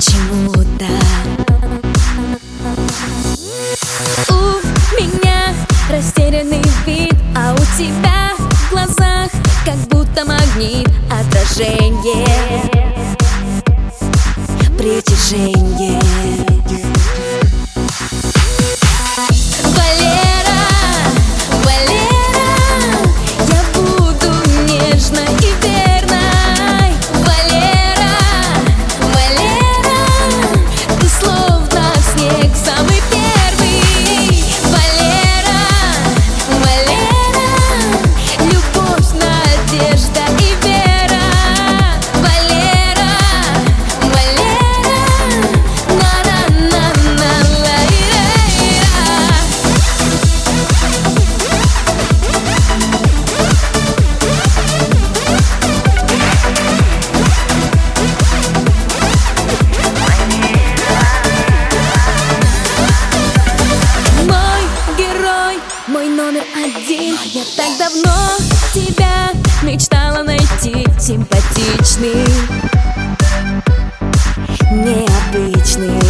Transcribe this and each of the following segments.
почему-то. У меня растерянный вид, а у тебя в глазах как будто магнит отражение. Я так давно тебя мечтала найти Симпатичный, необычный.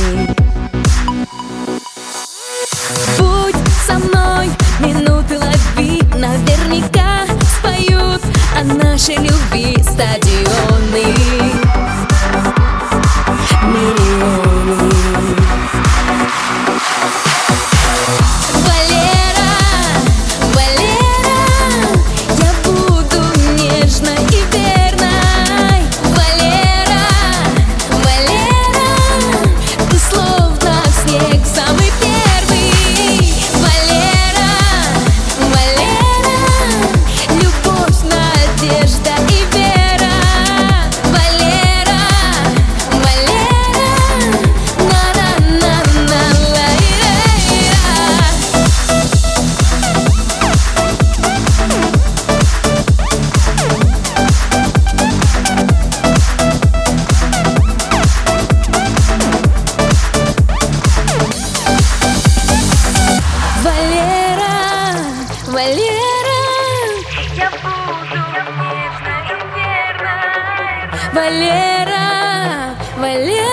Будь со мной, минуты лови. Наверняка споют о нашей любви Валера, Валера.